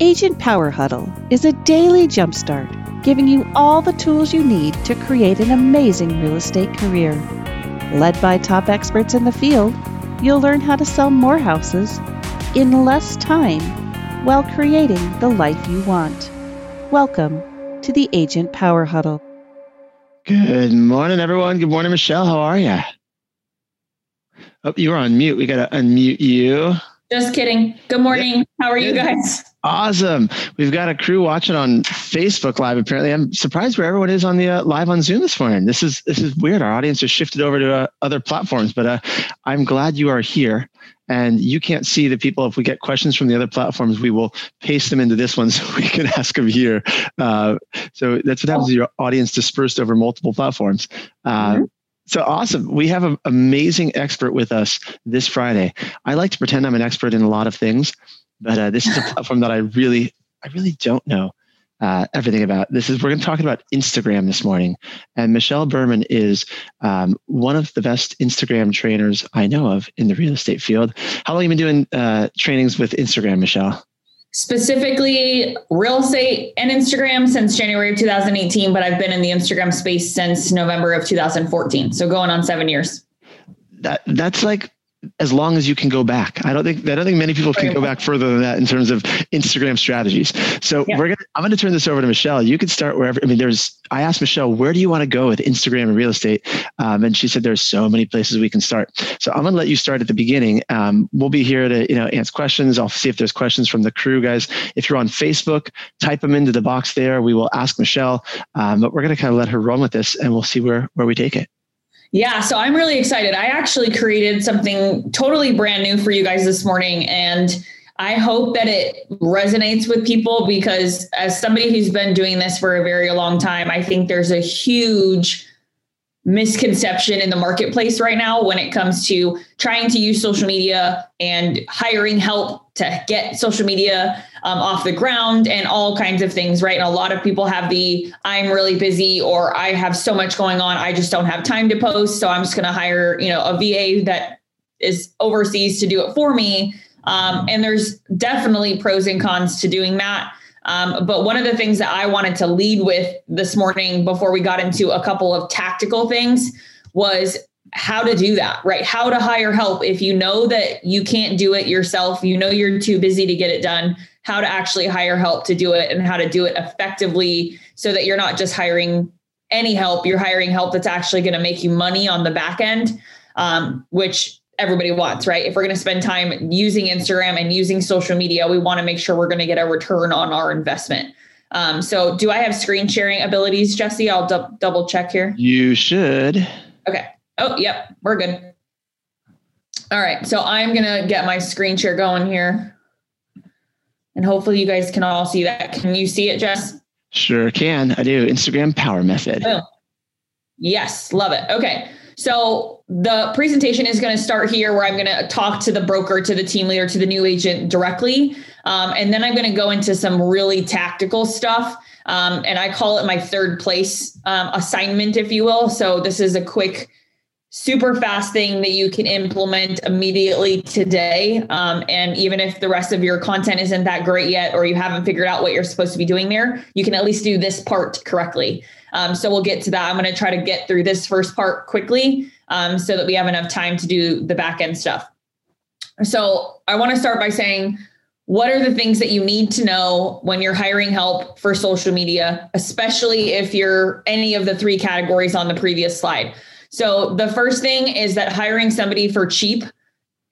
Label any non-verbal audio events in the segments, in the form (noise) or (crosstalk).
Agent Power Huddle is a daily jumpstart giving you all the tools you need to create an amazing real estate career. Led by top experts in the field, you'll learn how to sell more houses in less time while creating the life you want. Welcome to the Agent Power Huddle. Good morning, everyone. Good morning, Michelle. How are you? Oh, you are on mute. We got to unmute you. Just kidding. Good morning. How are you guys? Awesome. We've got a crew watching on Facebook Live. Apparently, I'm surprised where everyone is on the uh, live on Zoom this morning. This is this is weird. Our audience has shifted over to uh, other platforms, but uh, I'm glad you are here. And you can't see the people. If we get questions from the other platforms, we will paste them into this one (laughs) so we can ask them here. Uh, so that's what happens. Your audience dispersed over multiple platforms. Uh, mm-hmm. So awesome. We have an amazing expert with us this Friday. I like to pretend I'm an expert in a lot of things, but uh, this is a (laughs) platform that I really, I really don't know uh, everything about. This is we're going to talk about Instagram this morning, and Michelle Berman is um, one of the best Instagram trainers I know of in the real estate field. How long have you been doing uh, trainings with Instagram, Michelle? Specifically, real estate and Instagram since January of 2018, but I've been in the Instagram space since November of 2014. So going on seven years. That that's like as long as you can go back. I don't think I don't think many people can go back further than that in terms of Instagram strategies. So yeah. we're gonna I'm gonna turn this over to Michelle. You can start wherever. I mean, there's I asked Michelle, where do you want to go with Instagram and real estate? Um, and she said there's so many places we can start. So I'm gonna let you start at the beginning. Um, we'll be here to you know answer questions. I'll see if there's questions from the crew guys. If you're on Facebook, type them into the box there. We will ask Michelle. Um, but we're gonna kind of let her run with this, and we'll see where where we take it. Yeah, so I'm really excited. I actually created something totally brand new for you guys this morning and I hope that it resonates with people because as somebody who's been doing this for a very long time, I think there's a huge misconception in the marketplace right now when it comes to trying to use social media and hiring help to get social media um, off the ground and all kinds of things, right? And a lot of people have the I'm really busy or I have so much going on, I just don't have time to post. So I'm just going to hire, you know, a VA that is overseas to do it for me. Um, and there's definitely pros and cons to doing that. Um, but one of the things that I wanted to lead with this morning before we got into a couple of tactical things was how to do that, right? How to hire help if you know that you can't do it yourself, you know you're too busy to get it done, how to actually hire help to do it and how to do it effectively so that you're not just hiring any help, you're hiring help that's actually going to make you money on the back end, um, which everybody wants, right? If we're going to spend time using Instagram and using social media, we want to make sure we're going to get a return on our investment. Um, so, do I have screen sharing abilities, Jesse? I'll du- double check here. You should. Okay. Oh, yep, we're good. All right. So, I'm going to get my screen share going here. And hopefully, you guys can all see that. Can you see it, Jess? Sure can. I do. Instagram power method. Boom. Yes, love it. Okay. So the presentation is going to start here where I'm going to talk to the broker, to the team leader, to the new agent directly. Um, and then I'm going to go into some really tactical stuff. Um, and I call it my third place um, assignment, if you will. So this is a quick, super fast thing that you can implement immediately today. Um, and even if the rest of your content isn't that great yet, or you haven't figured out what you're supposed to be doing there, you can at least do this part correctly. Um, so we'll get to that. I'm going to try to get through this first part quickly um, so that we have enough time to do the back end stuff. So I want to start by saying, what are the things that you need to know when you're hiring help for social media, especially if you're any of the three categories on the previous slide? So the first thing is that hiring somebody for cheap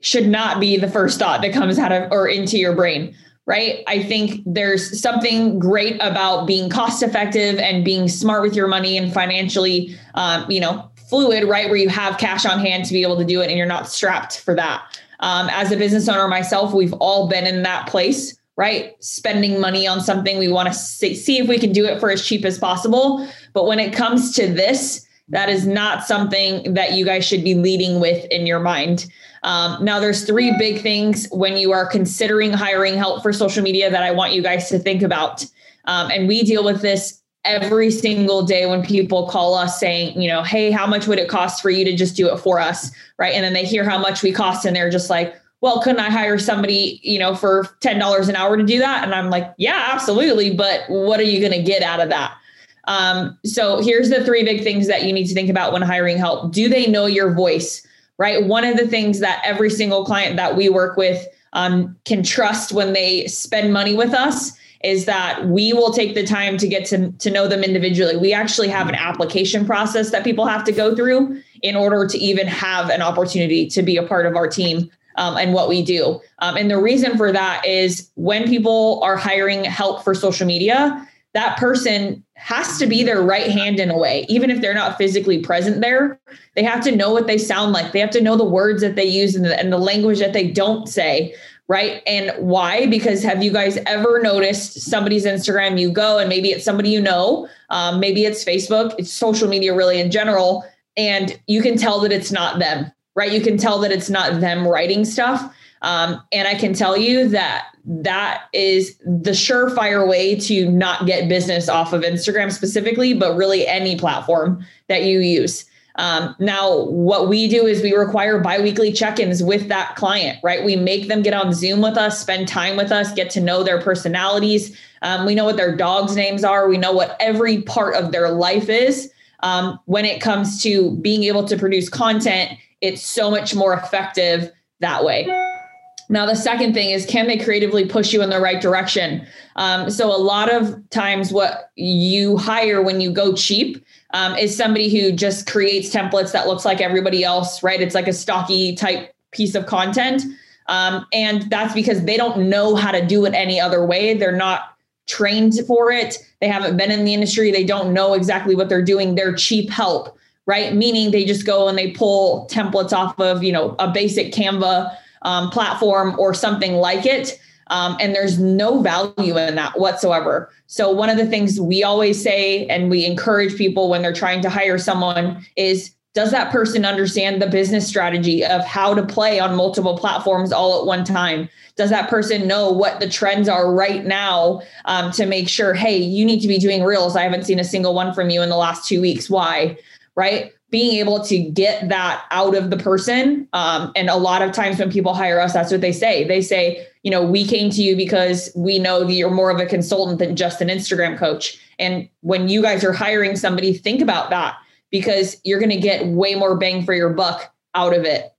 should not be the first thought that comes out of or into your brain right? I think there's something great about being cost effective and being smart with your money and financially, um, you know, fluid, right? Where you have cash on hand to be able to do it and you're not strapped for that. Um, as a business owner myself, we've all been in that place, right? Spending money on something, we want to see, see if we can do it for as cheap as possible. But when it comes to this, that is not something that you guys should be leading with in your mind. Um, now, there's three big things when you are considering hiring help for social media that I want you guys to think about. Um, and we deal with this every single day when people call us saying, you know, hey, how much would it cost for you to just do it for us? Right. And then they hear how much we cost and they're just like, well, couldn't I hire somebody, you know, for $10 an hour to do that? And I'm like, yeah, absolutely. But what are you going to get out of that? Um, so here's the three big things that you need to think about when hiring help. Do they know your voice? Right. One of the things that every single client that we work with um, can trust when they spend money with us is that we will take the time to get to, to know them individually. We actually have an application process that people have to go through in order to even have an opportunity to be a part of our team um, and what we do. Um, and the reason for that is when people are hiring help for social media, that person has to be their right hand in a way, even if they're not physically present there. They have to know what they sound like. They have to know the words that they use and the, and the language that they don't say. Right. And why? Because have you guys ever noticed somebody's Instagram? You go and maybe it's somebody you know, um, maybe it's Facebook, it's social media really in general, and you can tell that it's not them right? You can tell that it's not them writing stuff. Um, and I can tell you that that is the surefire way to not get business off of Instagram specifically, but really any platform that you use. Um, now, what we do is we require biweekly check ins with that client, right? We make them get on Zoom with us, spend time with us, get to know their personalities. Um, we know what their dogs' names are. We know what every part of their life is um, when it comes to being able to produce content it's so much more effective that way. Now, the second thing is can they creatively push you in the right direction? Um, so, a lot of times, what you hire when you go cheap um, is somebody who just creates templates that looks like everybody else, right? It's like a stocky type piece of content. Um, and that's because they don't know how to do it any other way. They're not trained for it. They haven't been in the industry. They don't know exactly what they're doing. They're cheap help right? Meaning they just go and they pull templates off of, you know, a basic Canva um, platform or something like it. Um, and there's no value in that whatsoever. So, one of the things we always say and we encourage people when they're trying to hire someone is does that person understand the business strategy of how to play on multiple platforms all at one time? Does that person know what the trends are right now um, to make sure, hey, you need to be doing reels? I haven't seen a single one from you in the last two weeks. Why? right? Being able to get that out of the person. Um, and a lot of times when people hire us, that's what they say. They say, you know, we came to you because we know that you're more of a consultant than just an Instagram coach. And when you guys are hiring somebody, think about that because you're going to get way more bang for your buck out of it.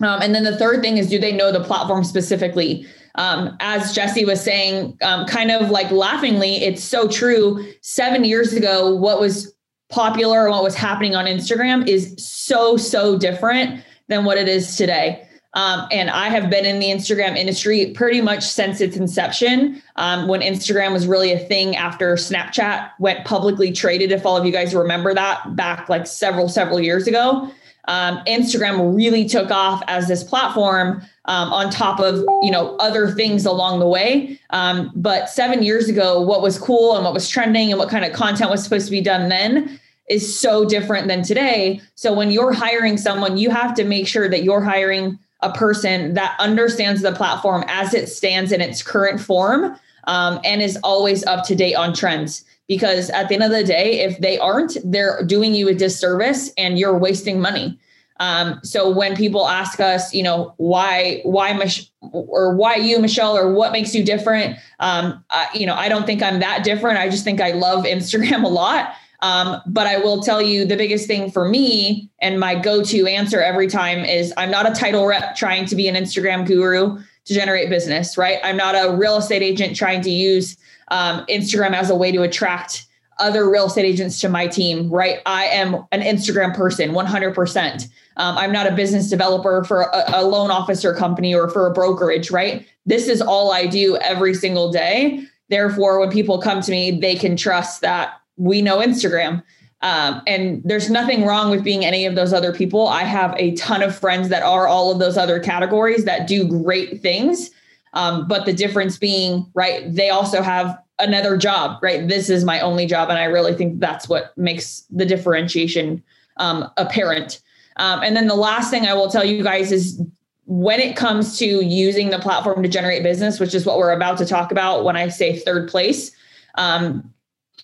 Um, and then the third thing is, do they know the platform specifically? Um, as Jesse was saying, um, kind of like laughingly, it's so true. Seven years ago, what was popular what was happening on Instagram is so, so different than what it is today. Um, and I have been in the Instagram industry pretty much since its inception, um, when Instagram was really a thing after Snapchat went publicly traded. If all of you guys remember that back like several, several years ago, um, Instagram really took off as this platform um, on top of you know other things along the way. Um, but seven years ago, what was cool and what was trending and what kind of content was supposed to be done then is so different than today. So when you're hiring someone, you have to make sure that you're hiring a person that understands the platform as it stands in its current form um, and is always up to date on trends. Because at the end of the day, if they aren't, they're doing you a disservice and you're wasting money. Um, so when people ask us, you know, why, why, Mich- or why you, Michelle, or what makes you different? Um, uh, you know, I don't think I'm that different. I just think I love Instagram (laughs) a lot. Um, but I will tell you the biggest thing for me and my go to answer every time is I'm not a title rep trying to be an Instagram guru to generate business, right? I'm not a real estate agent trying to use um, Instagram as a way to attract other real estate agents to my team, right? I am an Instagram person, 100%. Um, I'm not a business developer for a, a loan officer company or for a brokerage, right? This is all I do every single day. Therefore, when people come to me, they can trust that we know Instagram. Um, and there's nothing wrong with being any of those other people. I have a ton of friends that are all of those other categories that do great things. Um, but the difference being, right, they also have another job, right? This is my only job. And I really think that's what makes the differentiation um, apparent. Um, and then the last thing I will tell you guys is when it comes to using the platform to generate business, which is what we're about to talk about when I say third place, um,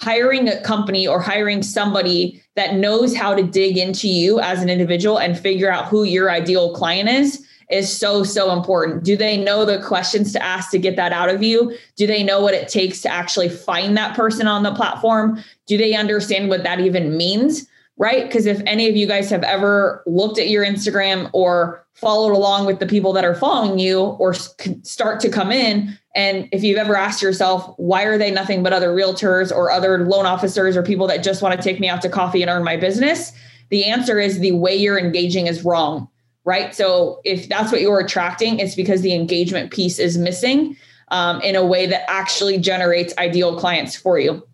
hiring a company or hiring somebody that knows how to dig into you as an individual and figure out who your ideal client is is so, so important. Do they know the questions to ask to get that out of you? Do they know what it takes to actually find that person on the platform? Do they understand what that even means? Right? Because if any of you guys have ever looked at your Instagram or followed along with the people that are following you or start to come in, and if you've ever asked yourself, why are they nothing but other realtors or other loan officers or people that just want to take me out to coffee and earn my business? The answer is the way you're engaging is wrong, right? So if that's what you're attracting, it's because the engagement piece is missing um, in a way that actually generates ideal clients for you.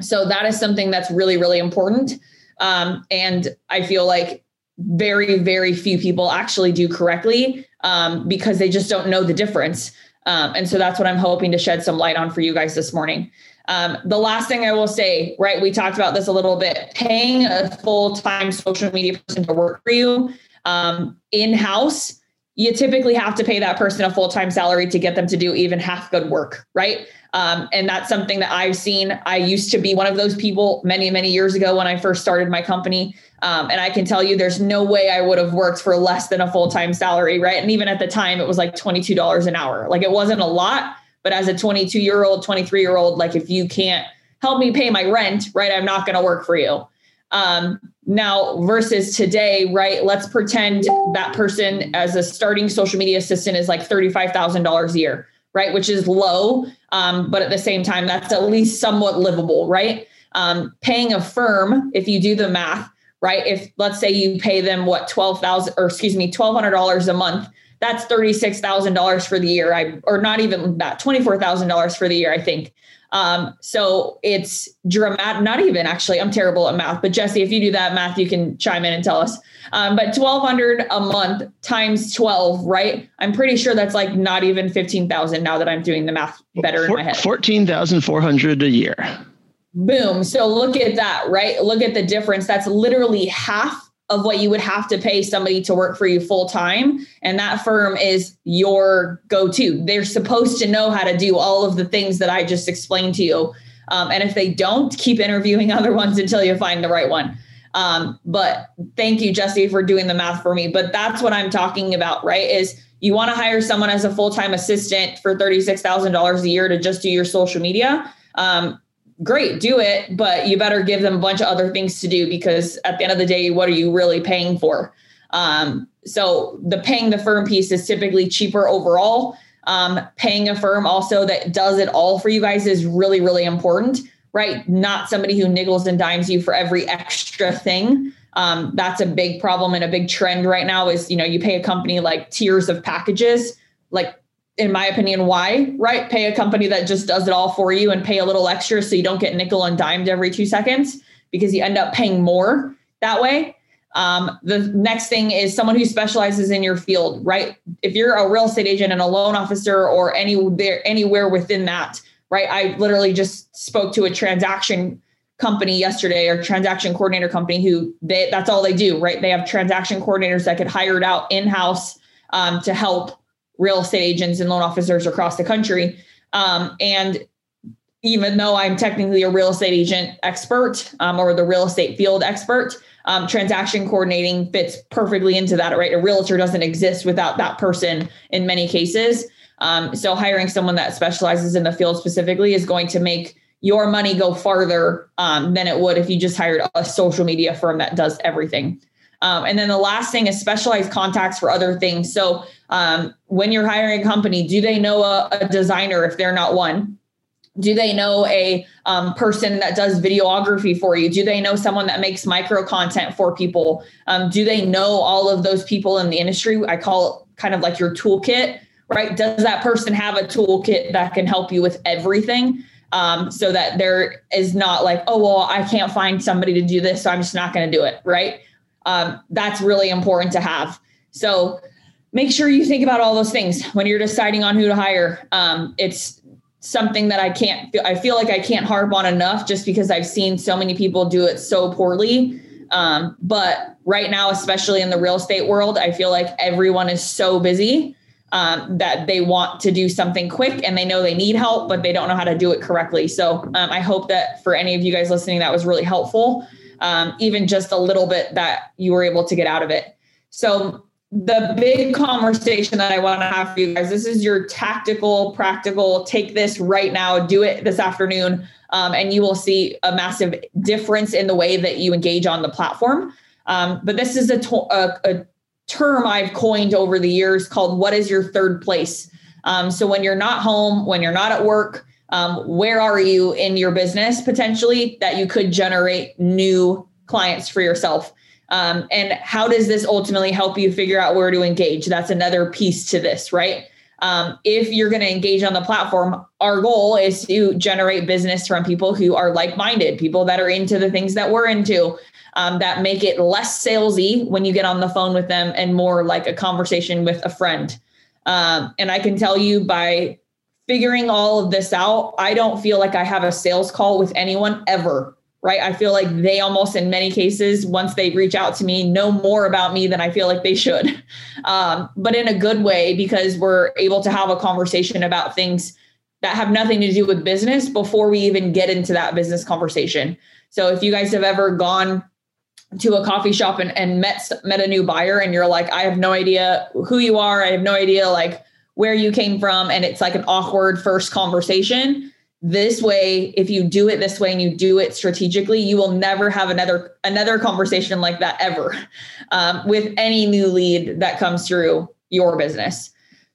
So that is something that's really, really important. Um, and I feel like very, very few people actually do correctly um, because they just don't know the difference. Um, and so that's what I'm hoping to shed some light on for you guys this morning. Um, the last thing I will say, right, we talked about this a little bit paying a full time social media person to work for you um, in house, you typically have to pay that person a full time salary to get them to do even half good work, right? Um, and that's something that I've seen. I used to be one of those people many, many years ago when I first started my company. Um, and I can tell you there's no way I would have worked for less than a full time salary, right? And even at the time, it was like $22 an hour. Like it wasn't a lot, but as a 22 year old, 23 year old, like if you can't help me pay my rent, right, I'm not going to work for you. Um, now, versus today, right? Let's pretend that person as a starting social media assistant is like $35,000 a year, right? Which is low. Um, but at the same time, that's at least somewhat livable, right? Um, paying a firm, if you do the math, right? If let's say you pay them what, 12,000 or excuse me, $1,200 a month, that's $36,000 for the year. I, or not even that, $24,000 for the year, I think. Um, so it's dramatic, not even actually, I'm terrible at math, but Jesse, if you do that math, you can chime in and tell us. Um, but 1200 a month times 12, right? I'm pretty sure that's like not even 15,000 now that I'm doing the math better in my head. 14,400 a year. Boom. So look at that, right? Look at the difference. That's literally half of what you would have to pay somebody to work for you full time. And that firm is your go to. They're supposed to know how to do all of the things that I just explained to you. Um, and if they don't, keep interviewing (laughs) other ones until you find the right one. Um, but thank you, Jesse, for doing the math for me. But that's what I'm talking about, right? Is you want to hire someone as a full time assistant for $36,000 a year to just do your social media. Um, great, do it, but you better give them a bunch of other things to do because at the end of the day, what are you really paying for? Um, so the paying the firm piece is typically cheaper overall. Um, paying a firm also that does it all for you guys is really, really important, right? Not somebody who niggles and dimes you for every extra thing. Um, that's a big problem and a big trend right now is, you know, you pay a company like tiers of packages, like in my opinion, why, right? Pay a company that just does it all for you and pay a little extra so you don't get nickel and dimed every two seconds because you end up paying more that way. Um, the next thing is someone who specializes in your field, right? If you're a real estate agent and a loan officer or any there anywhere within that, right? I literally just spoke to a transaction company yesterday or transaction coordinator company who they that's all they do, right? They have transaction coordinators that get hired out in-house um, to help real estate agents and loan officers across the country. Um, and even though I'm technically a real estate agent expert um, or the real estate field expert, um, transaction coordinating fits perfectly into that, right? A realtor doesn't exist without that person in many cases. Um, so hiring someone that specializes in the field specifically is going to make your money go farther um, than it would if you just hired a social media firm that does everything. Um, and then the last thing is specialized contacts for other things. So um, when you're hiring a company, do they know a, a designer if they're not one? Do they know a um, person that does videography for you? Do they know someone that makes micro content for people? Um, do they know all of those people in the industry? I call it kind of like your toolkit, right? Does that person have a toolkit that can help you with everything? Um, so that there is not like, oh, well, I can't find somebody to do this, so I'm just not going to do it, right? Um, that's really important to have. So make sure you think about all those things when you're deciding on who to hire. Um, it's something that I can't I feel like I can't harp on enough just because I've seen so many people do it so poorly. Um, but right now, especially in the real estate world, I feel like everyone is so busy um, that they want to do something quick and they know they need help, but they don't know how to do it correctly. So um, I hope that for any of you guys listening, that was really helpful, um, even just a little bit that you were able to get out of it. So the big conversation that I want to have for you guys. This is your tactical, practical. Take this right now. Do it this afternoon, um, and you will see a massive difference in the way that you engage on the platform. Um, but this is a, to- a, a, term I've coined over the years called "What is your third place?" Um, so when you're not home, when you're not at work, um, where are you in your business potentially that you could generate new clients for yourself? Um, and how does this ultimately help you figure out where to engage? That's another piece to this, right? Um, if you're going to engage on the platform, our goal is to generate business from people who are like minded, people that are into the things that we're into, um, that make it less salesy when you get on the phone with them and more like a conversation with a friend. Um, and I can tell you by figuring all of this out, I don't feel like I have a sales call with anyone ever right? I feel like they almost, in many cases, once they reach out to me, know more about me than I feel like they should, (laughs) um, but in a good way because we're able to have a conversation about things that have nothing to do with business before we even get into that business conversation. So if you guys have ever gone to a coffee shop and, and met met a new buyer and you're like, I have no idea who you are, I have no idea like where you came from, and it's like an awkward first conversation this way if you do it this way and you do it strategically you will never have another another conversation like that ever um, with any new lead that comes through your business.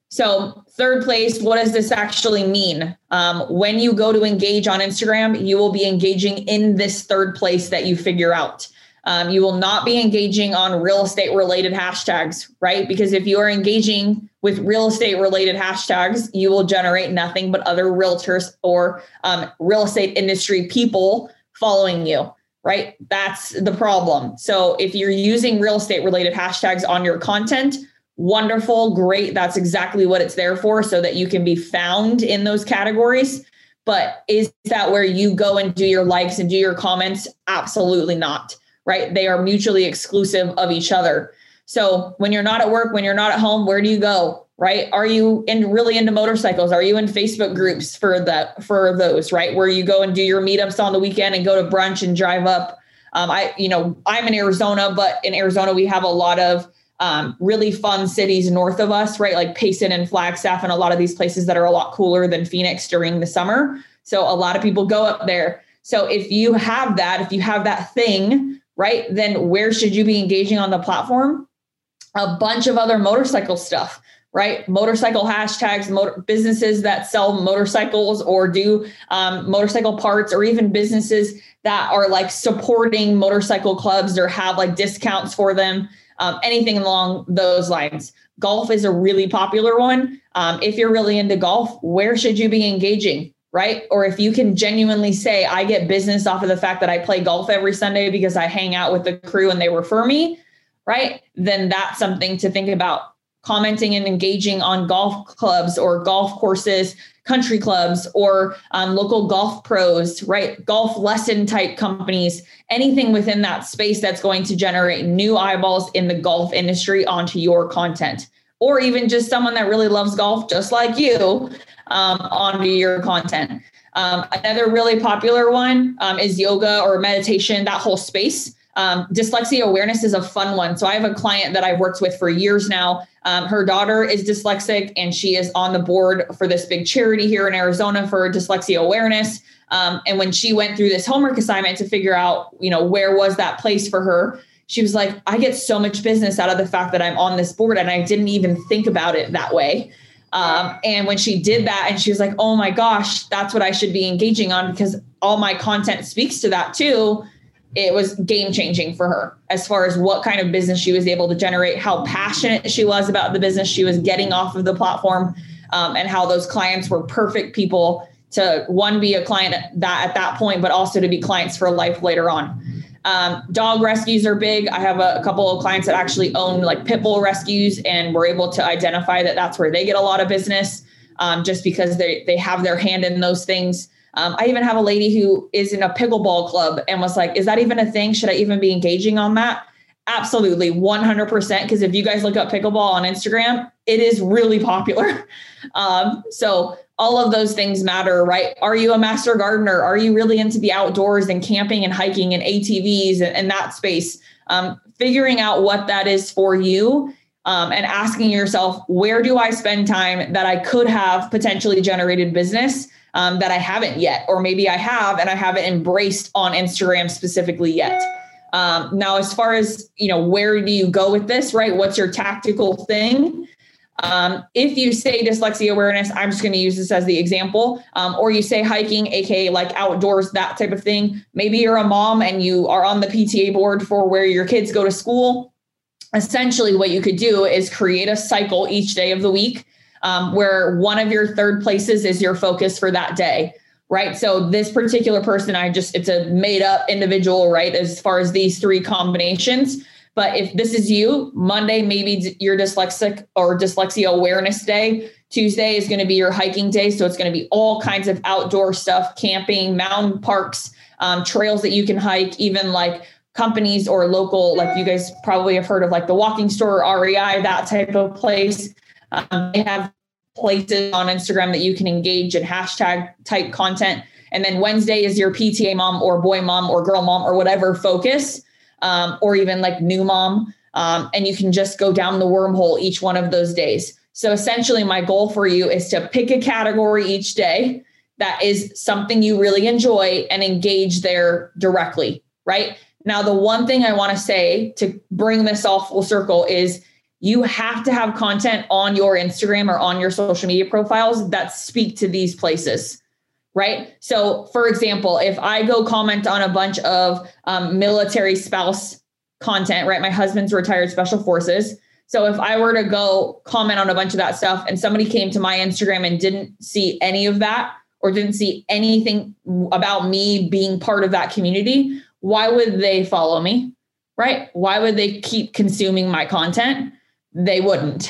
So third place what does this actually mean? Um, when you go to engage on instagram you will be engaging in this third place that you figure out. Um, you will not be engaging on real estate related hashtags, right? Because if you are engaging with real estate related hashtags, you will generate nothing but other realtors or um, real estate industry people following you, right? That's the problem. So if you're using real estate related hashtags on your content, wonderful, great. That's exactly what it's there for so that you can be found in those categories. But is that where you go and do your likes and do your comments? Absolutely not right? They are mutually exclusive of each other. So when you're not at work, when you're not at home, where do you go? Right? Are you in really into motorcycles? Are you in Facebook groups for that for those, right? Where you go and do your meetups on the weekend and go to brunch and drive up. Um, I, you know, I'm in Arizona, but in Arizona we have a lot of um, really fun cities north of us, right? Like Payson and Flagstaff, and a lot of these places that are a lot cooler than Phoenix during the summer. So a lot of people go up there. So if you have that, if you have that thing right? Then where should you be engaging on the platform? A bunch of other motorcycle stuff, right? Motorcycle hashtags, motor, businesses that sell motorcycles or do um, motorcycle parts, or even businesses that are like supporting motorcycle clubs or have like discounts for them, um, anything along those lines. Golf is a really popular one. Um, if you're really into golf, where should you be engaging? right? Or if you can genuinely say, I get business off of the fact that I play golf every Sunday because I hang out with the crew and they refer me, right? Then that's something to think about. Commenting and engaging on golf clubs or golf courses, country clubs, or um, local golf pros, right? Golf lesson type companies, anything within that space that's going to generate new eyeballs in the golf industry onto your content or even just someone that really loves golf, just like you, um, onto your content. Um, another really popular one um, is yoga or meditation, that whole space. Um, dyslexia awareness is a fun one. So I have a client that I've worked with for years now. Um, her daughter is dyslexic and she is on the board for this big charity here in Arizona for dyslexia awareness. Um, and when she went through this homework assignment to figure out, you know, where was that place for her, she was like, I get so much business out of the fact that I'm on this board and I didn't even think about it that way. Um, and when she did that, and she was like, oh my gosh, that's what I should be engaging on because all my content speaks to that too. It was game changing for her as far as what kind of business she was able to generate, how passionate she was about the business she was getting off of the platform, um, and how those clients were perfect people to one be a client that at that point, but also to be clients for life later on. Um, dog rescues are big. I have a, a, couple of clients that actually own like pit bull rescues, and we're able to identify that that's where they get a lot of business, um, just because they they have their hand in those things. Um, I even have a lady who is in a pickleball club and was like, "Is that even a thing? Should I even be engaging on that?" Absolutely, 100%. Because if you guys look up pickleball on Instagram, it is really popular. (laughs) Um, so all of those things matter, right? Are you a master gardener? Are you really into the outdoors and camping and hiking and ATVs and, and that space? Um, figuring out what that is for you um, and asking yourself, where do I spend time that I could have potentially generated business um, that I haven't yet? Or maybe I have and I haven't embraced on Instagram specifically yet. Um, now, as far as, you know, where do you go with this, right? What's your tactical thing? Um, if you say dyslexia awareness, I'm just going to use this as the example, um, or you say hiking, aka like outdoors, that type of thing. Maybe you're a mom and you are on the PTA board for where your kids go to school. Essentially, what you could do is create a cycle each day of the week um, where one of your third places is your focus for that day. Right. So, this particular person, I just, it's a made up individual, right? As far as these three combinations but if this is you, Monday, maybe your dyslexic or dyslexia awareness day. Tuesday is going to be your hiking day. So it's going to be all kinds of outdoor stuff, camping, mountain parks, um, trails that you can hike, even like companies or local, like you guys probably have heard of like the walking store, REI, that type of place. Um, they have places on Instagram that you can engage in hashtag type content. And then Wednesday is your PTA mom or boy mom or girl mom or whatever focus um, or even like new mom. Um, and you can just go down the wormhole each one of those days. So essentially, my goal for you is to pick a category each day that is something you really enjoy and engage there directly, right? Now, the one thing I want to say to bring this all full circle is you have to have content on your Instagram or on your social media profiles that speak to these places right? So, for example, if I go comment on a bunch of um, military spouse content, right? My husband's retired special forces. So, if I were to go comment on a bunch of that stuff and somebody came to my Instagram and didn't see any of that or didn't see anything about me being part of that community, why would they follow me? Right? Why would they keep consuming my content? They wouldn't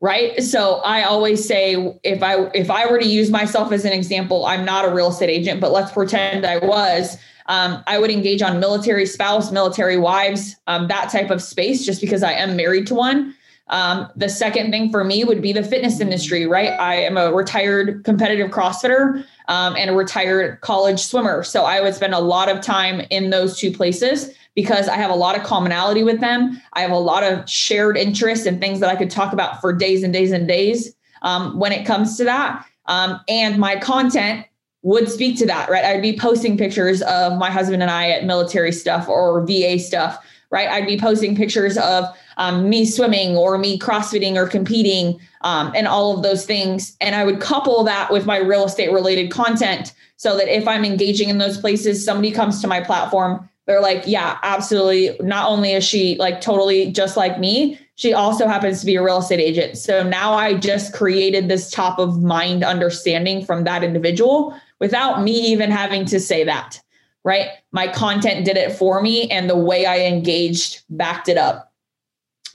right? So i always say if i if i were to use myself as an example i'm not a real estate agent but let's pretend i was. Um, i would engage on military spouse military wives um, that type of space just because i am married to one. Um, the second thing for me would be the fitness industry right? I am a retired competitive crossfitter um, and a retired college swimmer. So i would spend a lot of time in those two places because I have a lot of commonality with them. I have a lot of shared interests and things that I could talk about for days and days and days um, when it comes to that. Um, and my content would speak to that, right? I'd be posting pictures of my husband and I at military stuff or VA stuff, right? I'd be posting pictures of um, me swimming or me crossfitting or competing um, and all of those things. And I would couple that with my real estate related content so that if I'm engaging in those places, somebody comes to my platform, they're like, yeah, absolutely. Not only is she like totally just like me, she also happens to be a real estate agent. So now I just created this top of mind understanding from that individual without me even having to say that, right? My content did it for me and the way I engaged backed it up.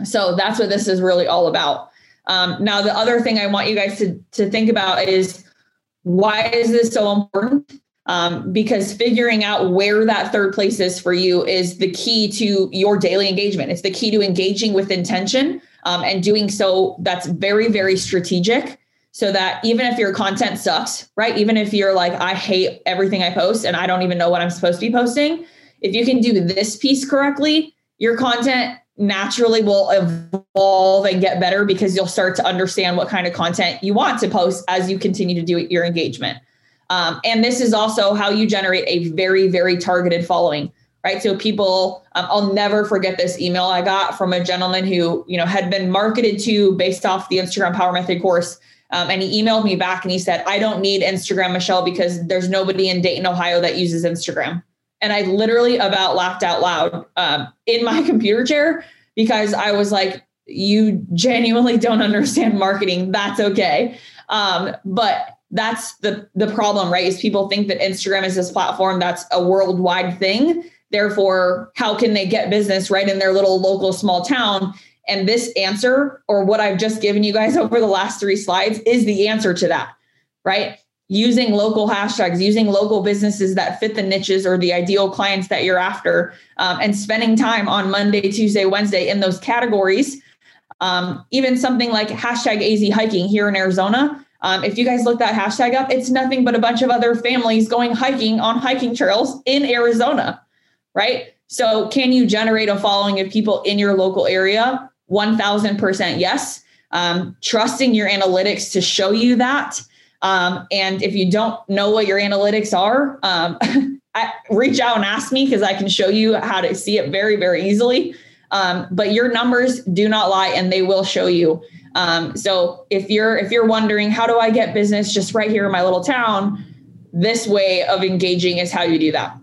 So that's what this is really all about. Um, now, the other thing I want you guys to, to think about is why is this so important? Um, because figuring out where that third place is for you is the key to your daily engagement. It's the key to engaging with intention um, and doing so that's very, very strategic. So that even if your content sucks, right? Even if you're like, I hate everything I post and I don't even know what I'm supposed to be posting, if you can do this piece correctly, your content naturally will evolve and get better because you'll start to understand what kind of content you want to post as you continue to do your engagement. Um, and this is also how you generate a very, very targeted following, right? So people, um, I'll never forget this email I got from a gentleman who, you know, had been marketed to based off the Instagram Power Method course. Um, and he emailed me back and he said, I don't need Instagram, Michelle, because there's nobody in Dayton, Ohio that uses Instagram. And I literally about laughed out loud um, in my (laughs) computer chair because I was like, you genuinely don't understand marketing. That's okay. Um, but that's the the problem right? Is people think that instagram is this platform that's a worldwide thing. Therefore how can they get business right in their little local small town? And this answer or what i've just given you guys (laughs) over the last three slides is the answer to that right? Using local hashtags using local businesses that fit the niches or the ideal clients that you're after um, and spending time on monday tuesday wednesday in those categories. Um, even something like hashtag az hiking here in arizona um, if you guys look that hashtag up, it's nothing but a bunch of other families going hiking on hiking trails in Arizona, right? So, can you generate a following of people in your local area 1000% yes. Um, trusting your analytics to show you that. Um, and if you don't know what your analytics are, um, (laughs) I, reach out and ask me because I can show you how to see it very, very easily. Um, but your numbers do not lie, and they will show you. Um, so if you're if you're wondering how do I get business just right here in my little town, this way of engaging is how you do that.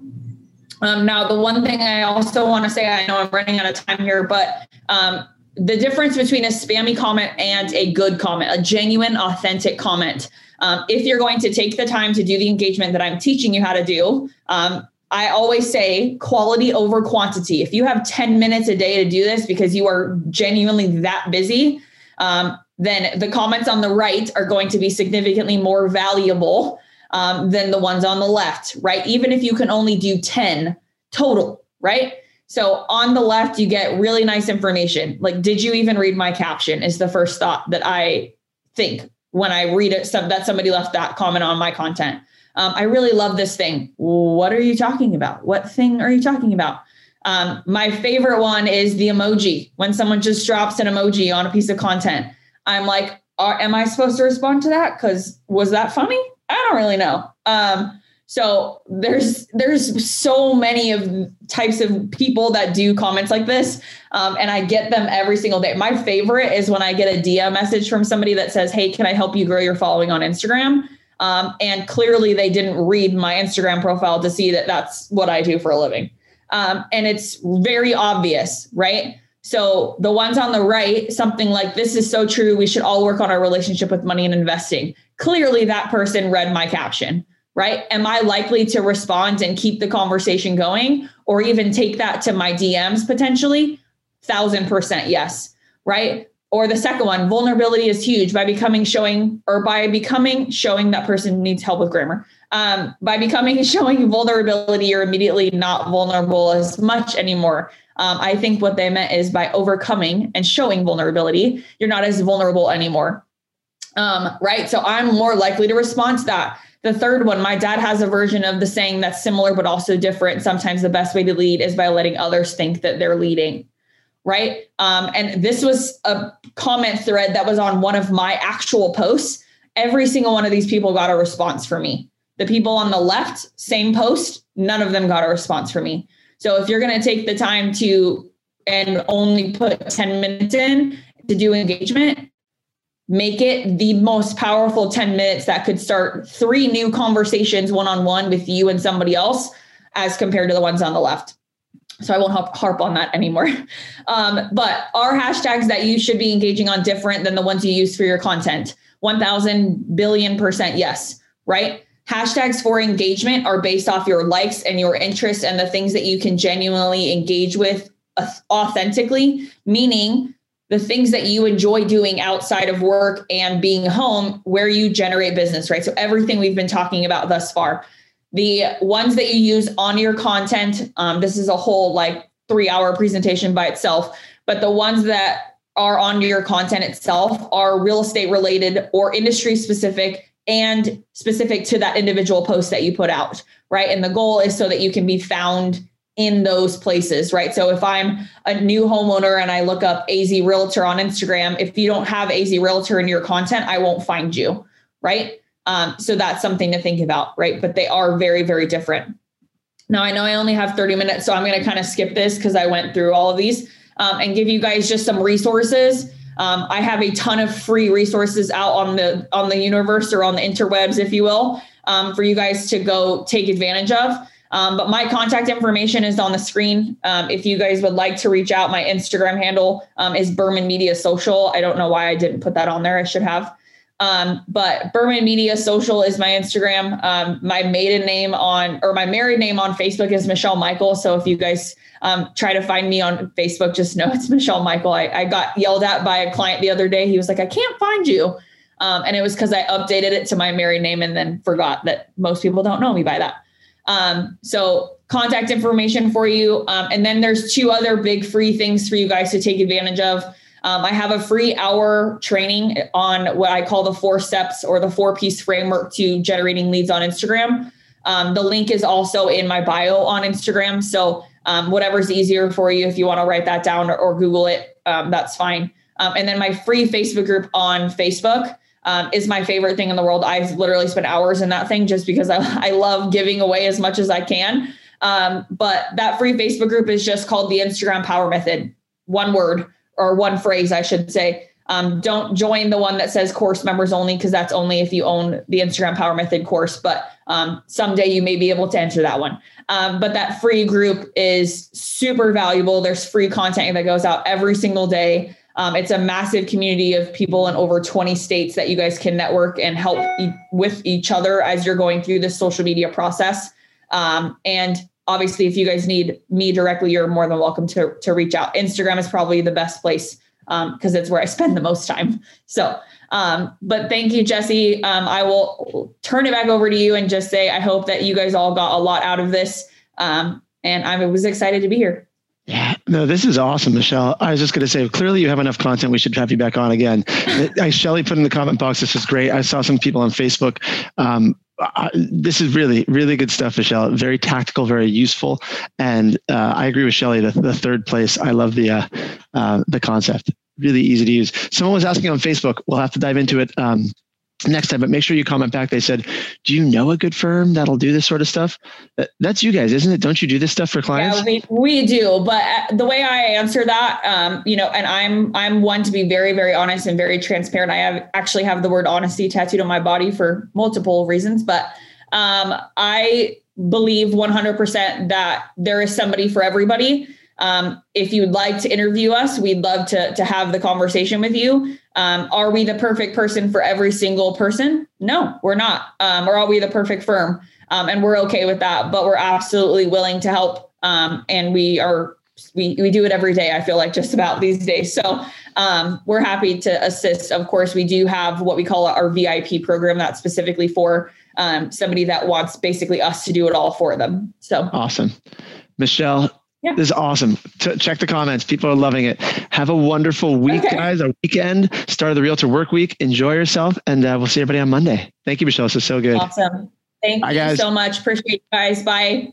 Um, now, the one thing I also want to say, I know I'm running out of time here, but um, the difference between a spammy comment and a good comment, a genuine, authentic comment. Um, if you're going to take the time to do the engagement that I'm teaching you how to do, um, I always say quality over quantity. If you have 10 minutes a day to do this because you are genuinely that busy, um, then the comments on the right are going to be significantly more valuable um, than the ones on the left, right? Even if you can only do 10 total, right? So on the left, you get really nice information. Like, did you even read my caption? Is the first thought that I think when I read it, some, that somebody left that comment on my content. Um, I really love this thing. What are you talking about? What thing are you talking about? Um, my favorite one is the emoji. When someone just drops an emoji on a piece of content, I'm like, are, am I supposed to respond to that? Because was that funny? I don't really know. Um, so there's there's so many of types of people that do comments like this, um, and I get them every single day. My favorite is when I get a DM message from somebody that says, "Hey, can I help you grow your following on Instagram?" Um, and clearly they didn't read my Instagram profile to see that that's what I do for a living, um, and it's very obvious, right? So the ones on the right, something like this is so true. We should all work on our relationship with money and investing. Clearly, that person read my caption right? Am I likely to respond and keep the conversation going or even take that to my DMs potentially? Thousand percent yes, right? Or the second one, vulnerability is huge by becoming showing or by becoming showing that person needs help with grammar. Um, by becoming (laughs) showing vulnerability, you're immediately not vulnerable as much anymore. Um, I think what they meant is by overcoming and showing vulnerability, you're not as vulnerable anymore. Um, right. So I'm more likely to respond to that. The third one, my dad has a version of the saying that's similar but also different. Sometimes the best way to lead is by letting others think that they're leading. Right. Um, and this was a comment thread that was on one of my actual posts. Every single one of these people got a response for me. The people on the left, same post, none of them got a response from me. So if you're going to take the time to and only put 10 minutes in to do engagement, make it the most powerful 10 minutes that could start three new conversations one on one with you and somebody else as compared to the ones on the left. So I won't harp on that anymore. (laughs) Um, but are hashtags that you should be engaging on different than the ones you use for your content? 1000 billion percent yes, right? Hashtags for engagement are based off your likes and your interests and the things that you can genuinely engage with authentically, meaning the things that you enjoy doing outside of work and being home where you generate business, right? So everything we've been talking about thus far. The ones that you use on your content, um, this is a whole like three hour presentation by itself, but the ones that are on your content itself are real estate related or industry specific and specific to that individual post that you put out, right? And the goal is so that you can be found in those places, right? So if I'm a new homeowner and I look up AZ Realtor on Instagram, if you don't have AZ Realtor in your content, I won't find you, right? Um, so that's something to think about, right? But they are very, very different. Now, I know I only have 30 minutes, so I'm going to kind of skip this because I went through all of these um, and give you guys just some resources. Um, I have a ton of free resources out on the on the universe or on the interwebs, if you will, um, for you guys to go take advantage of. Um, but my contact information is on the screen. Um, if you guys would like to reach out, my Instagram handle um, is Berman Media Social. I don't know why I didn't put that on there. I should have. Um, but Berman Media Social is my Instagram. Um, my maiden name on, or my married name on Facebook is Michelle Michael. So if you guys um, try to find me on Facebook, just know (laughs) it's Michelle Michael. I, I, got yelled at by a client the other day. He was like, I can't find you. and it was because I updated it to my married name and then forgot that most people don't know me by that. Um, so contact information for you. Um, and then there's two other big free things for you guys to take advantage of. Um, I have a free hour training on what I call the four steps or the four piece framework to generating leads on Instagram. Um, the link is also in my bio on Instagram. So Um, whatever's easier for you. If you want to write that down or, or Google it, um, that's fine. Um, and then my free Facebook group on Facebook um, is my favorite thing in the world. I've literally spent hours in that thing just because I, (laughs) I love giving away as much as I can. Um, but that free Facebook group is just called the Instagram Power Method. One word or one phrase, I should say. Um, don't join the one that says course members only because that's only if you own the Instagram Power Method course. But um, someday you may be able to enter that one. Um, but that free group is super valuable. There's free content that goes out every single day. Um, it's a massive community of people in over 20 states that you guys can network and help e- with each other as you're going through this social media process. Um, and obviously, if you guys need me directly, you're more than welcome to, to reach out. Instagram is probably the best place because um, it's where I spend the most time. So, um, but thank you, Jesse. Um, I will turn it back over to you and just say I hope that you guys all got a lot out of this. Um, and I was excited to be here. Yeah, no, this is awesome, Michelle. I was just going to say, clearly you have enough content. We should have you back on again. (laughs) I, Shelly put in the comment box. This is great. I saw some people on Facebook. This is really, really good stuff, Michelle. Very tactical, very useful, and uh, I agree with Shelly. The, the third place, I love the uh, uh the concept. Really easy to use. Someone was asking on Facebook. We'll have to dive into it. Um, next time, but make sure you comment back. They said, Do you know a good firm that'll do this sort of stuff? That's you guys, isn't it? Don't you do this stuff for clients? Yeah, we, we do. But uh, the way I answer that, um, you know, and I'm, I'm one to be very, very honest and very transparent. I have actually have the word honesty tattooed on my body for multiple reasons, but um, I believe 100% that there is somebody for everybody. Um, if you'd like to interview us, we'd love to, to have the conversation with you. Um, are we the perfect person for every single person? No, we're not. Um, or are we the perfect firm? Um, and we're okay with that, but we're absolutely willing to help. Um, and we are we, we do it every day. I feel like just about these days. So um, we're happy to assist. Of course, we do have what we call our VIP program that's specifically for somebody that wants basically us to do it all for them. So awesome, Michelle. Yeah. This is awesome. T- check the comments. People are loving it. Have a wonderful week, okay. guys. A weekend, start of the Realtor Work Week. Enjoy yourself, and uh, we'll see everybody on Monday. Thank you, Michelle. This is so good. Awesome. Thank Bye, you guys. so much. Appreciate you guys. Bye.